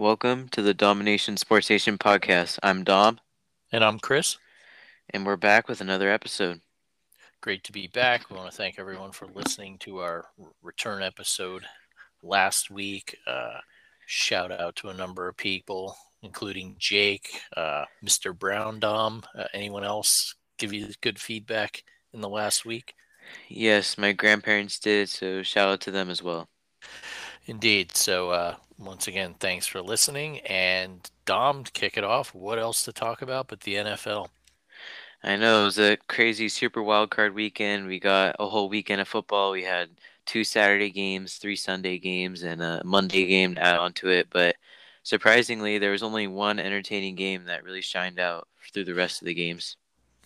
Welcome to the Domination Sports Nation podcast. I'm Dom, And I'm Chris. and we're back with another episode. Great to be back. We want to thank everyone for listening to our return episode last week. Uh, shout out to a number of people, including Jake, uh, Mr. Brown Dom. Uh, anyone else give you good feedback in the last week? Yes, my grandparents did, so shout out to them as well. Indeed. So, uh, once again, thanks for listening. And Dom, to kick it off, what else to talk about but the NFL? I know it was a crazy super wild card weekend. We got a whole weekend of football. We had two Saturday games, three Sunday games, and a Monday game to add on to it. But surprisingly, there was only one entertaining game that really shined out through the rest of the games.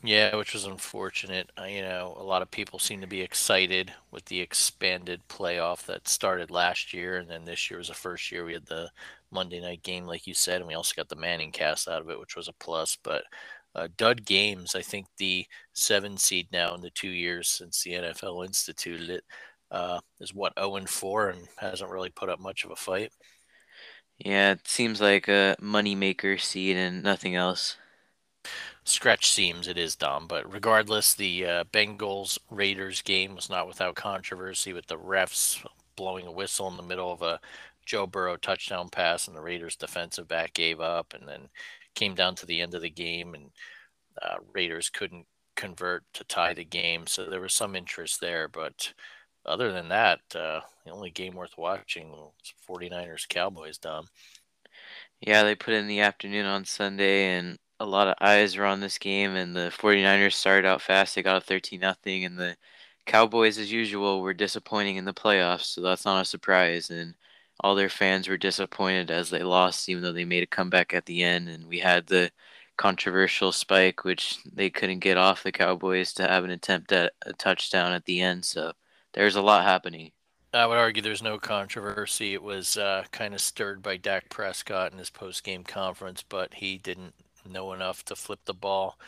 Yeah, which was unfortunate. Uh, you know, a lot of people seem to be excited with the expanded playoff that started last year, and then this year was the first year we had the Monday night game, like you said, and we also got the Manning cast out of it, which was a plus. But uh, dud games, I think the seven seed now in the two years since the NFL instituted it uh, is what 0 and 4 and hasn't really put up much of a fight. Yeah, it seems like a moneymaker seed and nothing else. Stretch seems it is dumb, but regardless, the uh, Bengals Raiders game was not without controversy with the refs blowing a whistle in the middle of a Joe Burrow touchdown pass, and the Raiders defensive back gave up, and then came down to the end of the game, and uh, Raiders couldn't convert to tie the game, so there was some interest there, but other than that, uh, the only game worth watching was 49ers Cowboys, Dom. Yeah, they put in the afternoon on Sunday, and a lot of eyes were on this game. And the 49ers started out fast. They got a 13 nothing, and the Cowboys, as usual, were disappointing in the playoffs. So that's not a surprise. And all their fans were disappointed as they lost, even though they made a comeback at the end. And we had the controversial spike, which they couldn't get off the Cowboys to have an attempt at a touchdown at the end. So there's a lot happening. I would argue there's no controversy. It was uh, kind of stirred by Dak Prescott in his post-game conference, but he didn't know enough to flip the ball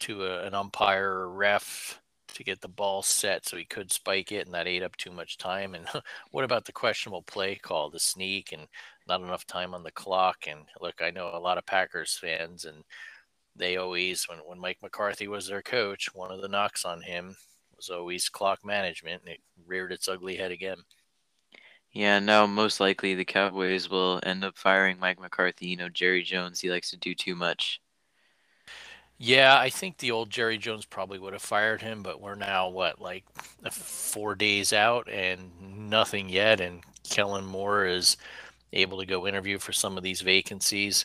to a, an umpire or ref to get the ball set so he could spike it, and that ate up too much time. And what about the questionable play call, the sneak, and not enough time on the clock? And look, I know a lot of Packers fans, and they always, when, when Mike McCarthy was their coach, one of the knocks on him was always clock management, and it reared its ugly head again. Yeah, no, most likely the Cowboys will end up firing Mike McCarthy. You know, Jerry Jones, he likes to do too much. Yeah, I think the old Jerry Jones probably would have fired him, but we're now what like four days out and nothing yet. And Kellen Moore is able to go interview for some of these vacancies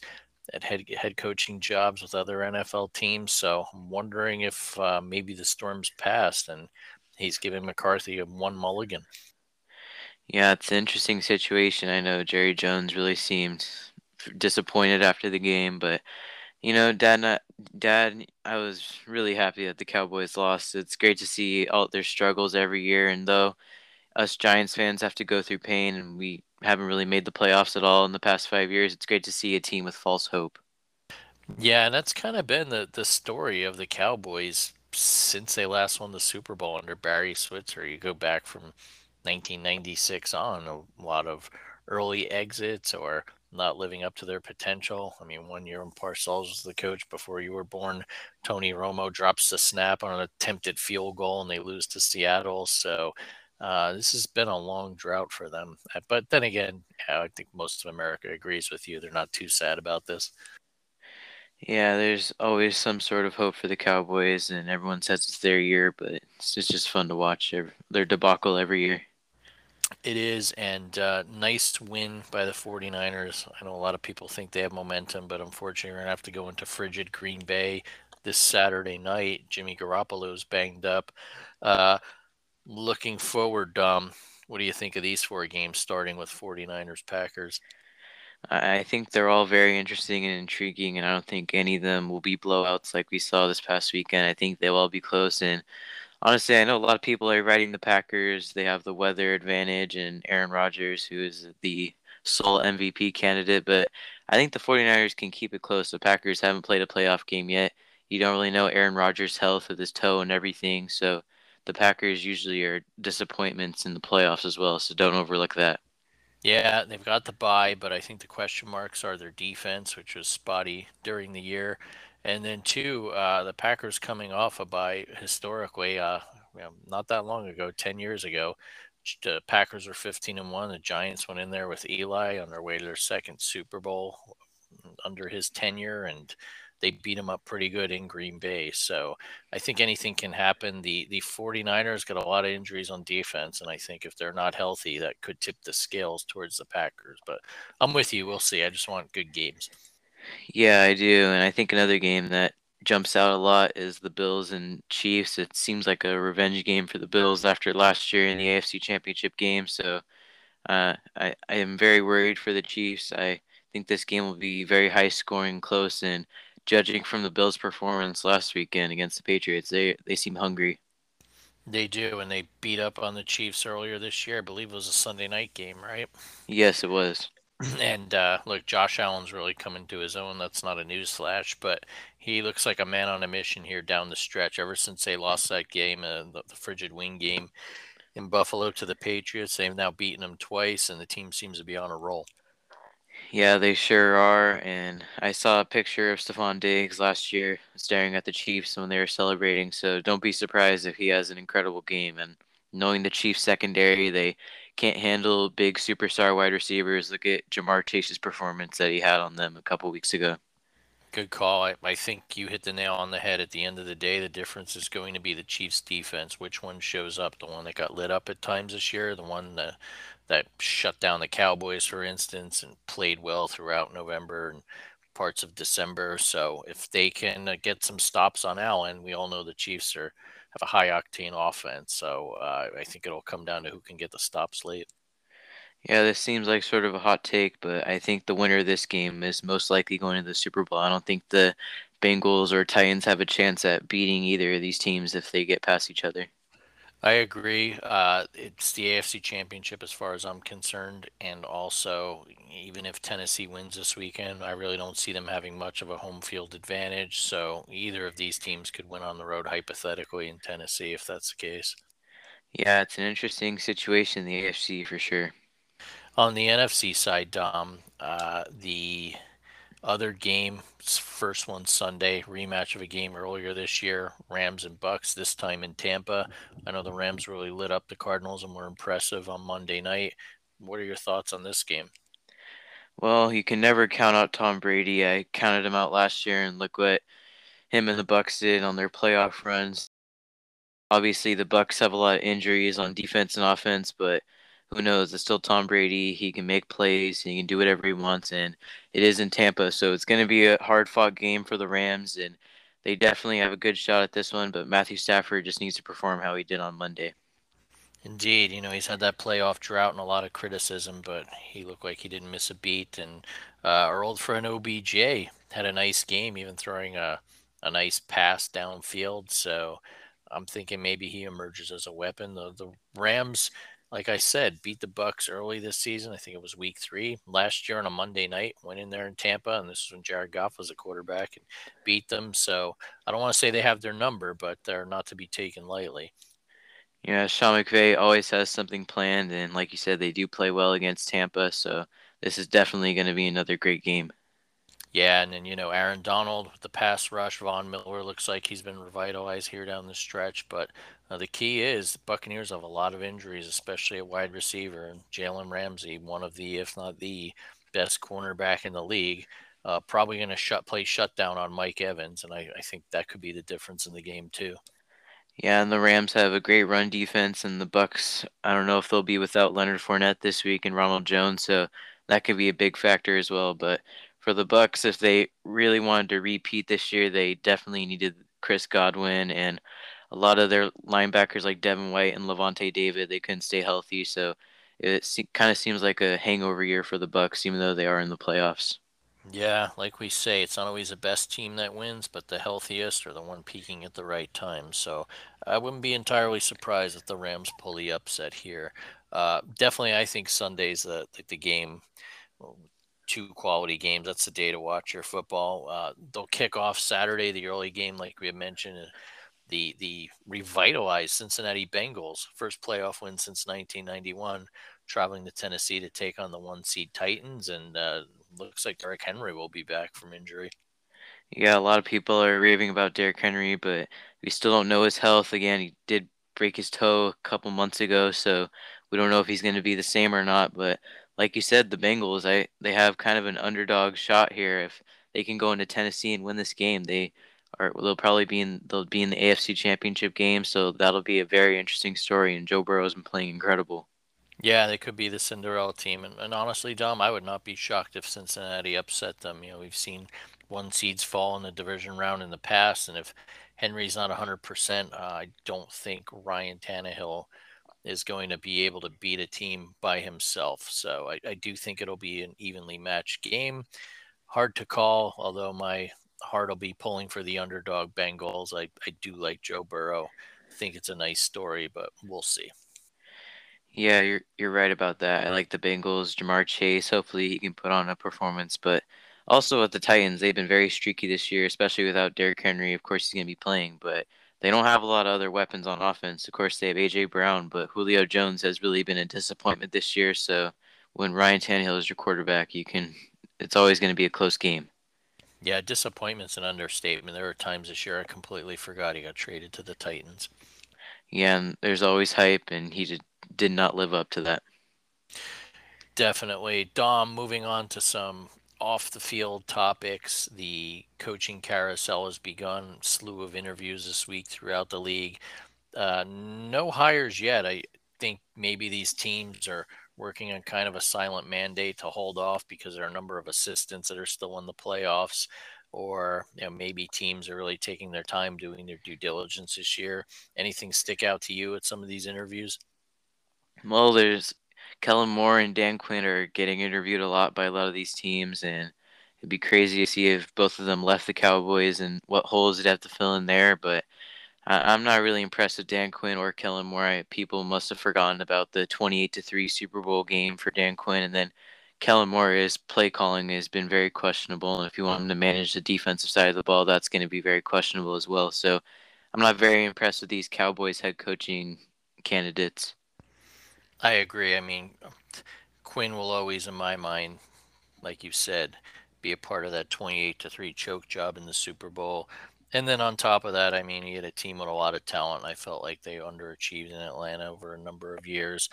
at head head coaching jobs with other NFL teams. So I'm wondering if uh, maybe the storm's passed and he's giving McCarthy a one mulligan. Yeah, it's an interesting situation. I know Jerry Jones really seemed disappointed after the game, but you know, Dad, not, Dad, I was really happy that the Cowboys lost. It's great to see all their struggles every year, and though us Giants fans have to go through pain, and we haven't really made the playoffs at all in the past five years, it's great to see a team with false hope. Yeah, and that's kind of been the the story of the Cowboys since they last won the Super Bowl under Barry Switzer. You go back from 1996 on, a lot of early exits or not living up to their potential. I mean, one year when Parcells was the coach before you were born, Tony Romo drops the snap on an attempted field goal and they lose to Seattle. So uh, this has been a long drought for them. Uh, but then again, yeah, I think most of America agrees with you. They're not too sad about this. Yeah, there's always some sort of hope for the Cowboys, and everyone says it's their year, but it's just fun to watch their debacle every year. It is, and uh, nice win by the 49ers. I know a lot of people think they have momentum, but unfortunately, we're going to have to go into frigid Green Bay this Saturday night. Jimmy Garoppolo's banged up. Uh, looking forward, um, what do you think of these four games starting with 49ers Packers? I think they're all very interesting and intriguing, and I don't think any of them will be blowouts like we saw this past weekend. I think they'll all be close, and honestly, I know a lot of people are riding the Packers. They have the weather advantage, and Aaron Rodgers, who is the sole MVP candidate, but I think the 49ers can keep it close. The Packers haven't played a playoff game yet. You don't really know Aaron Rodgers' health with his toe and everything, so the Packers usually are disappointments in the playoffs as well, so don't overlook that. Yeah, they've got the bye, but I think the question marks are their defense, which was spotty during the year. And then two, uh, the Packers coming off a bye historically, uh, not that long ago, 10 years ago, the Packers were 15 and 1. The Giants went in there with Eli on their way to their second Super Bowl under his tenure and they beat him up pretty good in Green Bay. So I think anything can happen. The the 49ers got a lot of injuries on defense, and I think if they're not healthy, that could tip the scales towards the Packers. But I'm with you. We'll see. I just want good games. Yeah, I do. And I think another game that jumps out a lot is the Bills and Chiefs. It seems like a revenge game for the Bills after last year in the AFC Championship game. So uh, I, I am very worried for the Chiefs. I think this game will be very high scoring, close, and judging from the Bills' performance last weekend against the Patriots, they they seem hungry. They do, and they beat up on the Chiefs earlier this year. I believe it was a Sunday night game, right? Yes, it was. And uh, look, Josh Allen's really coming to his own. That's not a news flash, but he looks like a man on a mission here down the stretch. Ever since they lost that game, uh, the, the frigid wing game in Buffalo to the Patriots, they've now beaten them twice, and the team seems to be on a roll. Yeah, they sure are. And I saw a picture of Stefon Diggs last year staring at the Chiefs when they were celebrating. So don't be surprised if he has an incredible game. And knowing the Chiefs secondary, they can't handle big superstar wide receivers. Look at Ja'Marr Chase's performance that he had on them a couple weeks ago. Good call. I, I think you hit the nail on the head. At the end of the day, the difference is going to be the Chiefs' defense. Which one shows up? The one that got lit up at times this year, the one that that shut down the Cowboys, for instance, and played well throughout November and parts of December. So if they can uh, get some stops on Allen, we all know the Chiefs are have a high octane offense. So uh, I think it'll come down to who can get the stops late. Yeah, this seems like sort of a hot take, but I think the winner of this game is most likely going to the Super Bowl. I don't think the Bengals or Titans have a chance at beating either of these teams if they get past each other. I agree. Uh, it's the AFC Championship as far as I'm concerned. And also, even if Tennessee wins this weekend, I really don't see them having much of a home field advantage. So either of these teams could win on the road, hypothetically, in Tennessee, if that's the case. Yeah, it's an interesting situation in the AFC for sure. On the NFC side, Dom, uh, the other game, first one Sunday, rematch of a game earlier this year, Rams and Bucks, this time in Tampa. I know the Rams really lit up the Cardinals and were impressive on Monday night. What are your thoughts on this game? Well, you can never count out Tom Brady. I counted him out last year, and look what him and the Bucks did on their playoff runs. Obviously, the Bucks have a lot of injuries on defense and offense, but who knows? It's still Tom Brady. He can make plays. He can do whatever he wants, and it is in Tampa, so it's going to be a hard-fought game for the Rams, and they definitely have a good shot at this one. But Matthew Stafford just needs to perform how he did on Monday. Indeed, you know, he's had that playoff drought and a lot of criticism, but he looked like he didn't miss a beat. And uh, our old friend OBJ had a nice game, even throwing a, a nice pass downfield. So I'm thinking maybe he emerges as a weapon. The, the Rams like I said, beat the Bucks early this season. I think it was week three last year on a Monday night. Went in there in Tampa, and this is when Jared Goff was a quarterback and beat them. So I don't want to say they have their number, but they're not to be taken lightly. Yeah, Sean McVay always has something planned, and like you said, they do play well against Tampa. So this is definitely going to be another great game. Yeah, and then you know Aaron Donald with the pass rush. Von Miller looks like he's been revitalized here down the stretch. But uh, the key is the Buccaneers have a lot of injuries, especially at wide receiver. Jalen Ramsey, one of the, if not the best cornerback in the league, uh, probably going to shut play shutdown on Mike Evans, and I, I think that could be the difference in the game too. Yeah, and the Rams have a great run defense, and the Bucks. I don't know if they'll be without Leonard Fournette this week and Ronald Jones, so that could be a big factor as well. But for the Bucks, if they really wanted to repeat this year, they definitely needed Chris Godwin and a lot of their linebackers like Devin White and Lavonte David. They couldn't stay healthy, so it kind of seems like a hangover year for the Bucks, even though they are in the playoffs. Yeah, like we say, it's not always the best team that wins, but the healthiest or the one peaking at the right time. So I wouldn't be entirely surprised if the Rams pull the upset here. Uh, definitely, I think Sunday's the the game. Two quality games. That's the day to watch your football. Uh, they'll kick off Saturday, the early game, like we had mentioned. The the revitalized Cincinnati Bengals, first playoff win since 1991, traveling to Tennessee to take on the one seed Titans, and uh, looks like Derrick Henry will be back from injury. Yeah, a lot of people are raving about Derrick Henry, but we still don't know his health. Again, he did break his toe a couple months ago, so we don't know if he's going to be the same or not. But like you said, the Bengals, I they have kind of an underdog shot here. If they can go into Tennessee and win this game, they are they'll probably be in they'll be in the AFC Championship game, so that'll be a very interesting story. And Joe Burrow's been playing incredible. Yeah, they could be the Cinderella team, and, and honestly, Dom, I would not be shocked if Cincinnati upset them. You know, we've seen one seeds fall in the division round in the past, and if Henry's not 100%, uh, I don't think Ryan Tannehill is going to be able to beat a team by himself. So I, I do think it'll be an evenly matched game. Hard to call, although my heart will be pulling for the underdog Bengals. I, I do like Joe Burrow. I think it's a nice story, but we'll see. Yeah, you're you're right about that. I like the Bengals, Ja'Marr Chase. Hopefully he can put on a performance, but also with the Titans, they've been very streaky this year, especially without Derrick Henry. Of course, he's going to be playing, but they don't have a lot of other weapons on offense. Of course, they have AJ Brown, but Julio Jones has really been a disappointment this year. So when Ryan Tannehill is your quarterback, you can it's always going to be a close game. Yeah, disappointment's an understatement. There were times this year I completely forgot he got traded to the Titans. Yeah, and there's always hype, and he did, did not live up to that. Definitely. Dom, moving on to some off the field topics. The coaching carousel has begun. Slew of interviews this week throughout the league. Uh, no hires yet. I think maybe these teams are working on kind of a silent mandate to hold off because there are a number of assistants that are still in the playoffs or you know, maybe teams are really taking their time doing their due diligence this year. Anything stick out to you at some of these interviews? Well, there's Kellen Moore and Dan Quinn are getting interviewed a lot by a lot of these teams, and it'd be crazy to see if both of them left the Cowboys and what holes they'd have to fill in there. But I, am not really impressed with Dan Quinn or Kellen Moore. People must have forgotten about the 28 to three Super Bowl game for Dan Quinn, and then Kellen Moore, his play calling has been very questionable, and if you want him to manage the defensive side of the ball, that's going to be very questionable as well. So I'm not very impressed with these Cowboys head coaching candidates. I agree. I mean, Quinn will always, in my mind, like you said, be a part of that 28 to 3 choke job in the Super Bowl. And then on top of that, I mean, he had a team with a lot of talent. I felt like they underachieved in Atlanta over a number of years.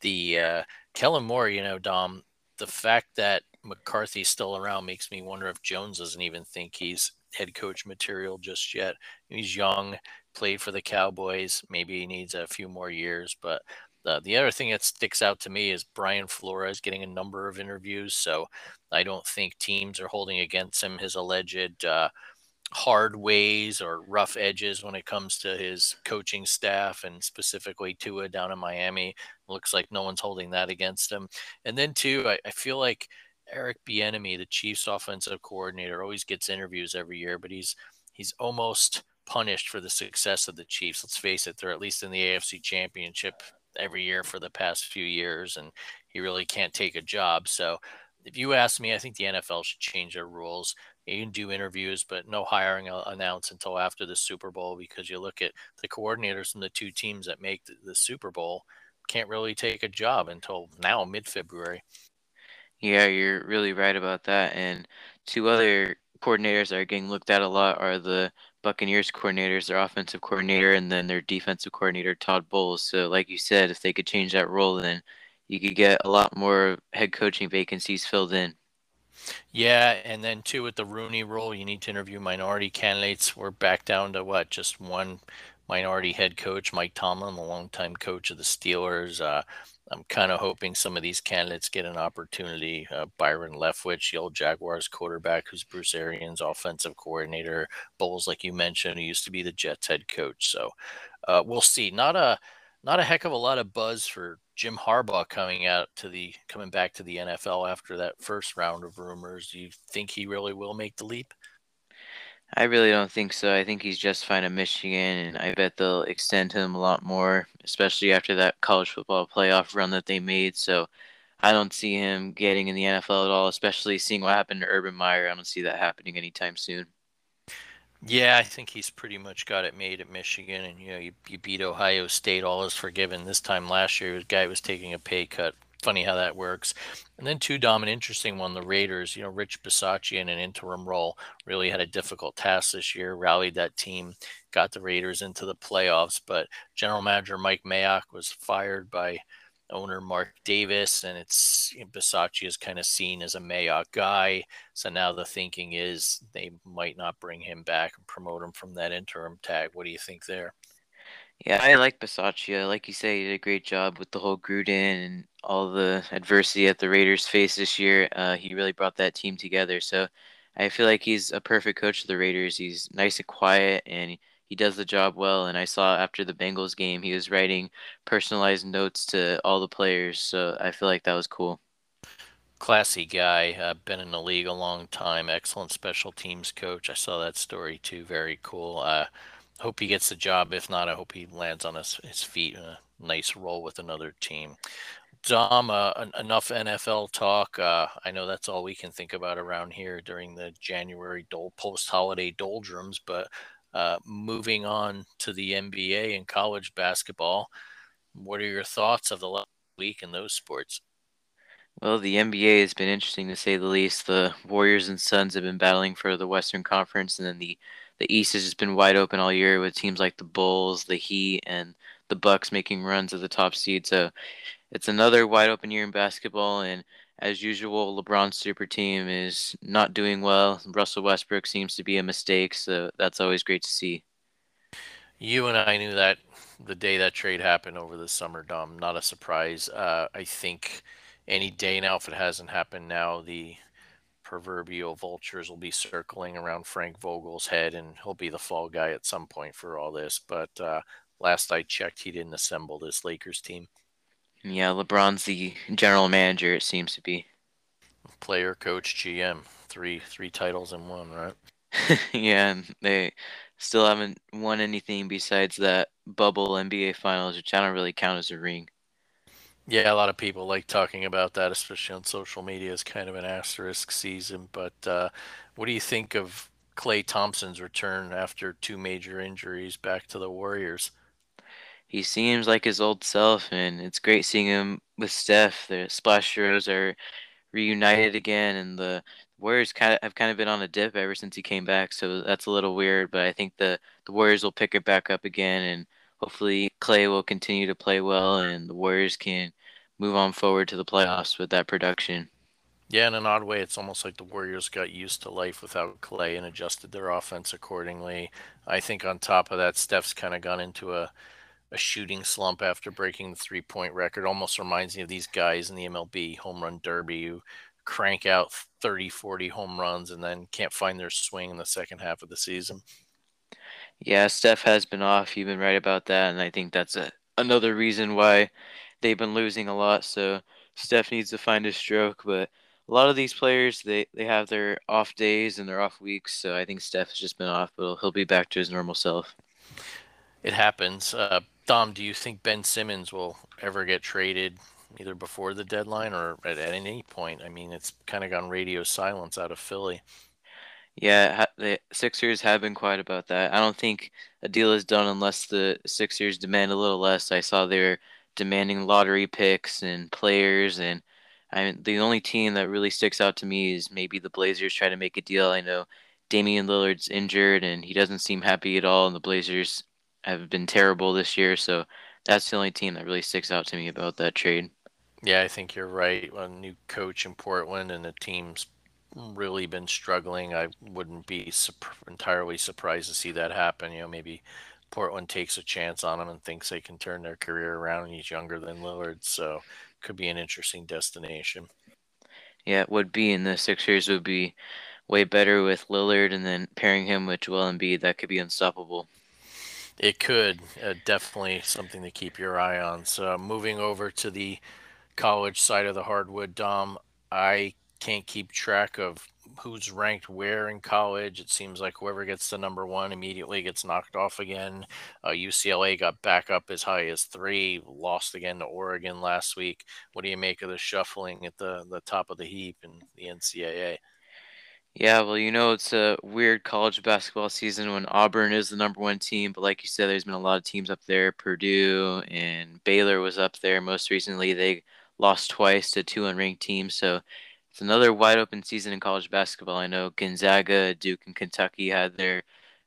The uh, Kellen Moore, you know, Dom, the fact that McCarthy's still around makes me wonder if Jones doesn't even think he's head coach material just yet. He's young, played for the Cowboys. Maybe he needs a few more years. But the, the other thing that sticks out to me is Brian Flores getting a number of interviews. So I don't think teams are holding against him his alleged uh, hard ways or rough edges when it comes to his coaching staff and specifically Tua down in Miami. Looks like no one's holding that against him. And then too, I, I feel like Eric Bieniemy, the Chiefs offensive coordinator, always gets interviews every year, but he's he's almost punished for the success of the Chiefs. Let's face it, they're at least in the AFC championship every year for the past few years and he really can't take a job. So if you ask me, I think the NFL should change their rules. You can do interviews, but no hiring uh, announced until after the Super Bowl because you look at the coordinators from the two teams that make the, the Super Bowl can't really take a job until now, mid February. Yeah, you're really right about that. And two other coordinators that are getting looked at a lot are the Buccaneers coordinators, their offensive coordinator, and then their defensive coordinator, Todd Bowles. So, like you said, if they could change that role, then you could get a lot more head coaching vacancies filled in. Yeah, and then too with the Rooney rule, you need to interview minority candidates. We're back down to what just one minority head coach, Mike Tomlin, the longtime coach of the Steelers. Uh, I'm kind of hoping some of these candidates get an opportunity. Uh, Byron Leftwich, the old Jaguars quarterback, who's Bruce Arians' offensive coordinator. Bowles, like you mentioned, who used to be the Jets head coach. So uh, we'll see. Not a not a heck of a lot of buzz for Jim Harbaugh coming out to the coming back to the NFL after that first round of rumors. Do you think he really will make the leap? I really don't think so. I think he's just fine at Michigan, and I bet they'll extend him a lot more, especially after that college football playoff run that they made. So I don't see him getting in the NFL at all, especially seeing what happened to Urban Meyer. I don't see that happening anytime soon. Yeah, I think he's pretty much got it made at Michigan, and you know, you, you beat Ohio State, all is forgiven. This time last year, the guy was taking a pay cut funny how that works. And then two Dom, an interesting one, the Raiders, you know, Rich Bisaccia in an interim role really had a difficult task this year, rallied that team, got the Raiders into the playoffs. But general manager Mike Mayock was fired by owner Mark Davis, and it's you know, is kind of seen as a Mayock guy. So now the thinking is they might not bring him back and promote him from that interim tag. What do you think there? Yeah, I like Bisaccia. Like you say, he did a great job with the whole Gruden and all the adversity that the Raiders faced this year. Uh, he really brought that team together. So I feel like he's a perfect coach of the Raiders. He's nice and quiet, and he does the job well. And I saw after the Bengals game, he was writing personalized notes to all the players. So I feel like that was cool. Classy guy, uh, been in the league a long time. Excellent special teams coach. I saw that story too. Very cool. Uh, hope he gets the job. If not, I hope he lands on his, his feet in a nice role with another team. Dom, uh, enough NFL talk. Uh, I know that's all we can think about around here during the January dole, post-holiday doldrums. But uh, moving on to the NBA and college basketball, what are your thoughts of the last week in those sports? Well, the NBA has been interesting to say the least. The Warriors and Suns have been battling for the Western Conference, and then the the East has just been wide open all year with teams like the Bulls, the Heat, and the Bucks making runs at the top seed. So it's another wide open year in basketball, and as usual, LeBron's super team is not doing well. Russell Westbrook seems to be a mistake, so that's always great to see. You and I knew that the day that trade happened over the summer, Dom. Not a surprise. Uh, I think any day now, if it hasn't happened now, the proverbial vultures will be circling around Frank Vogel's head, and he'll be the fall guy at some point for all this. But uh, last I checked, he didn't assemble this Lakers team. Yeah, LeBron's the general manager. It seems to be player, coach, GM, three three titles in one, right? yeah, and they still haven't won anything besides that bubble NBA Finals, which I don't really count as a ring. Yeah, a lot of people like talking about that, especially on social media, as kind of an asterisk season. But uh, what do you think of Klay Thompson's return after two major injuries back to the Warriors? He seems like his old self, and it's great seeing him with Steph. The Splash Bros are reunited again, and the Warriors kind of have kind of been on a dip ever since he came back. So that's a little weird, but I think the the Warriors will pick it back up again, and hopefully Klay will continue to play well, and the Warriors can move on forward to the playoffs with that production. Yeah, in an odd way, it's almost like the Warriors got used to life without Klay and adjusted their offense accordingly. I think on top of that, Steph's kind of gone into a a shooting slump after breaking the three point record. Almost reminds me of these guys in the MLB home run derby who crank out 30, 40 home runs and then can't find their swing in the second half of the season. Yeah, Steph has been off. You've been right about that. And I think that's a, another reason why they've been losing a lot. So Steph needs to find his stroke. But a lot of these players, they, they have their off days and their off weeks. So I think Steph has just been off, but he'll be back to his normal self. It happens. Uh, Dom, do you think Ben Simmons will ever get traded either before the deadline or at, at any point? I mean, it's kind of gone radio silence out of Philly. Yeah, the Sixers have been quiet about that. I don't think a deal is done unless the Sixers demand a little less. I saw they're demanding lottery picks and players, and I mean, the only team that really sticks out to me is maybe the Blazers try to make a deal. I know Damian Lillard's injured and he doesn't seem happy at all, and the Blazers have been terrible this year. So that's the only team that really sticks out to me about that trade. Yeah, I think you're right. A new coach in Portland and the team's really been struggling. I wouldn't be entirely surprised to see that happen. You know, maybe Portland takes a chance on him and thinks they can turn their career around. and He's younger than Lillard, so could be an interesting destination. Yeah, it would be, and the Sixers would be way better with Lillard, and then pairing him with Joel Embiid, that could be unstoppable. It could uh, definitely something to keep your eye on. So moving over to the college side of the hardwood, Dom, I can't keep track of who's ranked where in college. It seems like whoever gets the number one immediately gets knocked off again. Uh, UCLA got back up as high as three, lost again to Oregon last week. What do you make of the shuffling at the the top of the heap in the NCAA? Yeah, well, you know, it's a weird college basketball season when Auburn is the number one team, but like you said, there's been a lot of teams up there. Purdue and Baylor was up there most recently. They lost twice to two unranked teams. So it's another wide open season in college basketball. I know Gonzaga, Duke, and Kentucky had their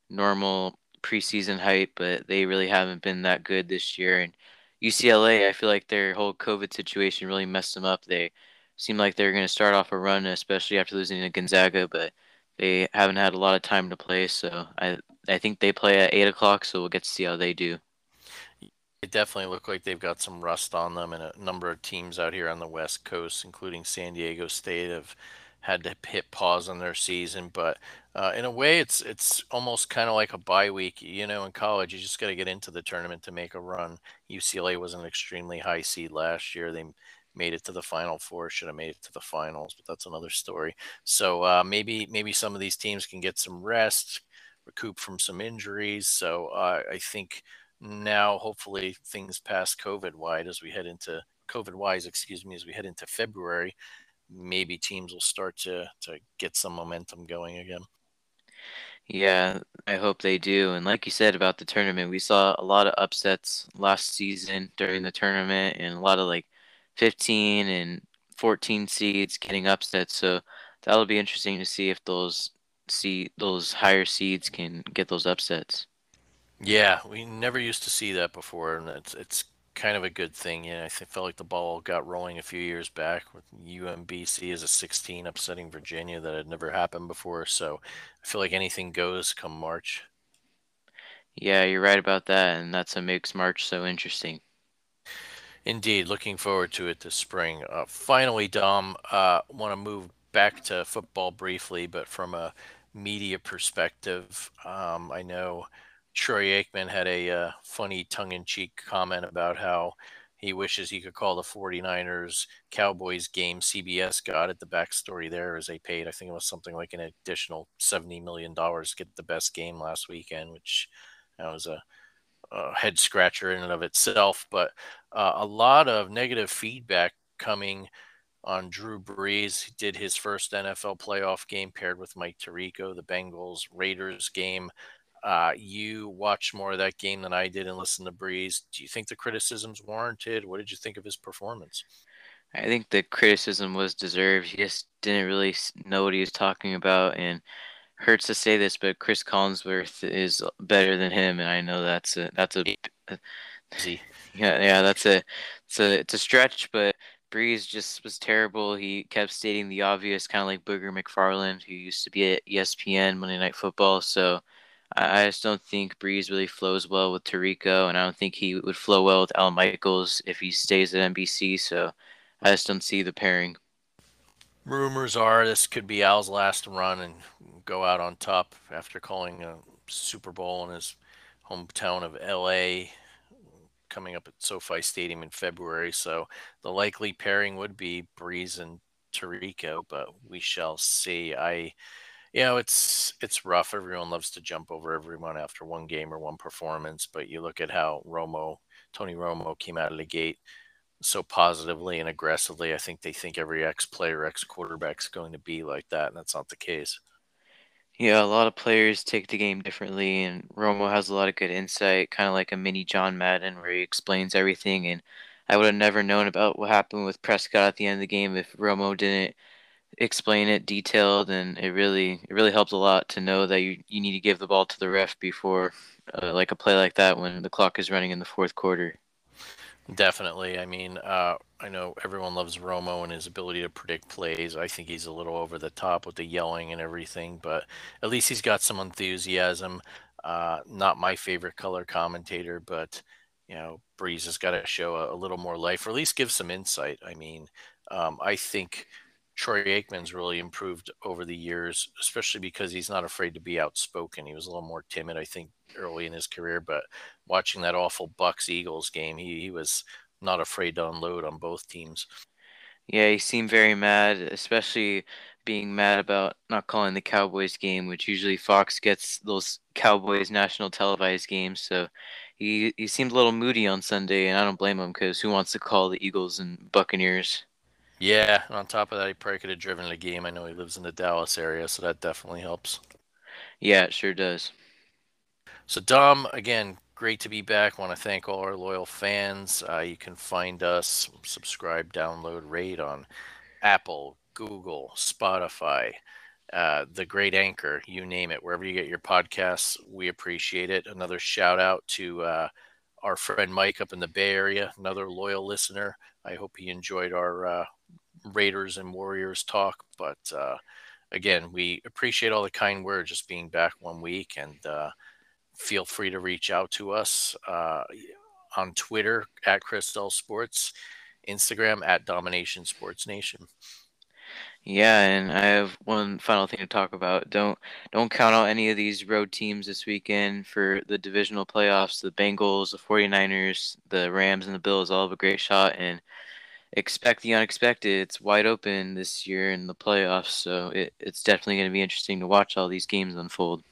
normal preseason hype, but they really haven't been that good this year. And UCLA, I feel like their whole COVID situation really messed them up. They seem like they're going to start off a run, especially after losing to Gonzaga, but they haven't had a lot of time to play. So I I think they play at eight o'clock, so we'll get to see how they do. It definitely look like they've got some rust on them, and a number of teams out here on the West Coast, including San Diego State, have had to hit pause on their season. But uh, in a way, it's it's almost kind of like a bye week. You know, in college, you just got to get into the tournament to make a run. UCLA was an extremely high seed last year. They made it to the final four, should have made it to the finals, but that's another story. So uh, maybe maybe some of these teams can get some rest, recoup from some injuries. So uh, I think now hopefully things pass COVID wide as we head into COVID wise, excuse me, as we head into February, maybe teams will start to to get some momentum going again. Yeah, I hope they do. And like you said about the tournament, we saw a lot of upsets last season during the tournament and a lot of like 15 and 14 seeds getting upset. So that'll be interesting to see if those see those higher seeds can get those upsets. Yeah, we never used to see that before, and it's it's kind of a good thing. Yeah, I think, felt like the ball got rolling a few years back with UMBC as a 16 upsetting Virginia that had never happened before. So I feel like anything goes come March. Yeah, you're right about that, and that's what makes March so interesting. Indeed, looking forward to it this spring. Uh, finally, Dom, uh, want to move back to football briefly, but from a media perspective, um, I know Troy Aikman had a uh, funny tongue in cheek comment about how he wishes he could call the 49ers Cowboys game. CBS got it. The backstory there is they paid, I think it was something like an additional $70 million to get the best game last weekend, which was a, a, head scratcher in and of itself. But uh, a lot of negative feedback coming on Drew Brees. He did his first NFL playoff game paired with Mike Tirico, the Bengals Raiders game. Uh, you watched more of that game than I did and listened to Brees. Do you think the criticism's warranted? What did you think of his performance? I think the criticism was deserved. He just didn't really know what he was talking about, and hurts to say this, but Chris Collinsworth is better than him, and I know that's a that's a, yeah yeah that's a it's a it's a stretch, but Brees just was terrible. He kept stating the obvious, kind of like Booger McFarland, who used to be at ESPN Monday Night Football. So I just don't think Brees really flows well with Tirico, and I don't think he would flow well with Al Michaels if he stays at NBC. So I just don't see the pairing. Rumors are this could be Al's last run and go out on top after calling a Super Bowl in his hometown of LA coming up at SoFi Stadium in February. So the likely pairing would be Brees and Tirico, but we shall see. I you know, it's it's rough. Everyone loves to jump over everyone after one game or one performance, but you look at how Romo, Tony Romo, came out of the gate so positively and aggressively. I think they think every ex player, ex quarterback is going to be like that, and that's not the case. Yeah, a lot of players take the game differently, and Romo has a lot of good insight, kind of like a mini John Madden, where he explains everything. And I would have never known about what happened with Prescott at the end of the game if Romo didn't explain it detailed and it really it really helps a lot to know that you, you need to give the ball to the ref before uh, like a play like that when the clock is running in the fourth quarter definitely. I mean uh, i know everyone loves romo and his ability to predict plays. I think he's a little over the top with the yelling and everything but at least he's got some enthusiasm. Uh, not my favorite color commentator but you know Brees has got to show a, a, little more life or at least give some insight. I mean um, i think Troy Aikman's really improved over the years, especially because he's not afraid to be outspoken. He was a little more timid, I think, early in his career, but watching that awful Bucks Eagles game, he, he was not afraid to unload on both teams. Yeah, he seemed very mad, especially being mad about not calling the Cowboys game, which usually Fox gets those Cowboys national televised games. So he he seemed a little moody on Sunday, and I don't blame him because who wants to call the Eagles and Buccaneers? Yeah, and on top of that, he probably could have driven the game. I know he lives in the Dallas area, so that definitely helps. Yeah, it sure does. So Dom, again, great to be back. Want to thank all our loyal fans. Uh, you can find us, subscribe, download, rate on Apple, Google, Spotify, uh, the great anchor, you name it, wherever you get your podcasts. We appreciate it. Another shout out to uh, our friend Mike up in the Bay Area, another loyal listener. I hope he enjoyed our uh, Raiders and Warriors talk. But uh, again, we appreciate all the kind words just being back one week and uh, feel free to reach out to us uh, on Twitter at Crystal Sports, Instagram at Domination Sports Nation. Yeah, and I have one final thing to talk about. Don't don't count out any of these road teams this weekend for the divisional playoffs. The Bengals, the 49ers, the Rams and the Bills all have a great shot and expect the unexpected. It's wide open this year in the playoffs, so it, it's definitely going to be interesting to watch all these games unfold.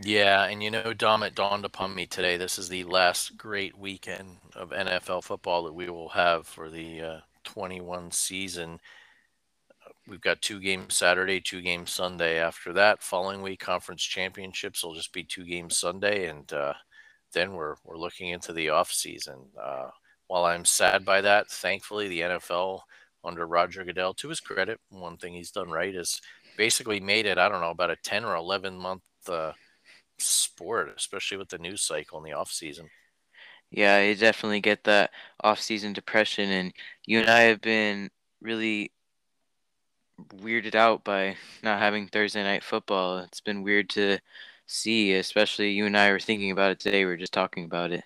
Yeah, and you know, Dom, it dawned upon me today. This is the last great weekend of NFL football that we will have for the uh, 21 season. We've got two games Saturday, two games Sunday. After that, following week, conference championships will just be two games Sunday, and uh, then we're we're looking into the off season. Uh, while I'm sad by that, thankfully the NFL under Roger Goodell, to his credit, one thing he's done right is basically made it. I don't know about a 10 or 11 month uh, sport, especially with the news cycle in the off season. Yeah, you definitely get that off-season depression, and you and I have been really weirded out by not having Thursday night football. It's been weird to see, especially you and I were thinking about it today. We are just talking about it.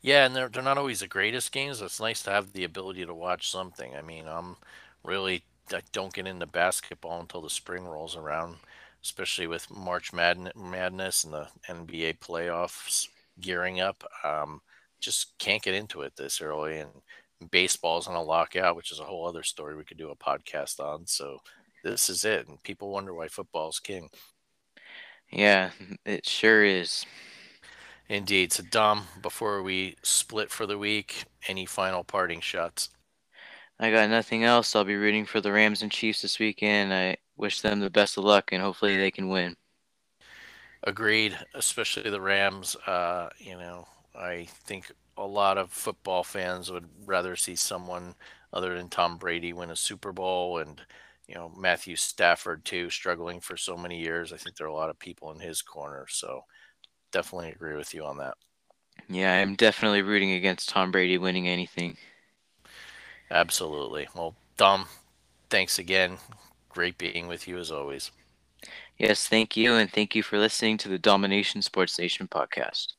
Yeah, and they're they're not always the greatest games. It's nice to have the ability to watch something. I mean, I'm really I don't get into basketball until the spring rolls around especially with March Madness and the NBA playoffs gearing up. Um, just can't get into it this early, and baseball's on a lockout, which is a whole other story we could do a podcast on. So this is it, and people wonder why football's king. Yeah, it sure is. Indeed. So, Dom, before we split for the week, any final parting shots? I got nothing else. I'll be rooting for the Rams and Chiefs this weekend. I wish them the best of luck, and hopefully they can win. Agreed, especially the Rams. Uh, you know, I think a lot of football fans would rather see someone other than Tom Brady win a Super Bowl, and you know Matthew Stafford too, struggling for so many years. I think there are a lot of people in his corner, so definitely agree with you on that. Yeah, I'm definitely rooting against Tom Brady winning anything. Absolutely. Well, Dom, thanks again. Great being with you as always. Yes, thank you, and thank you for listening to the Domination Sports Nation podcast.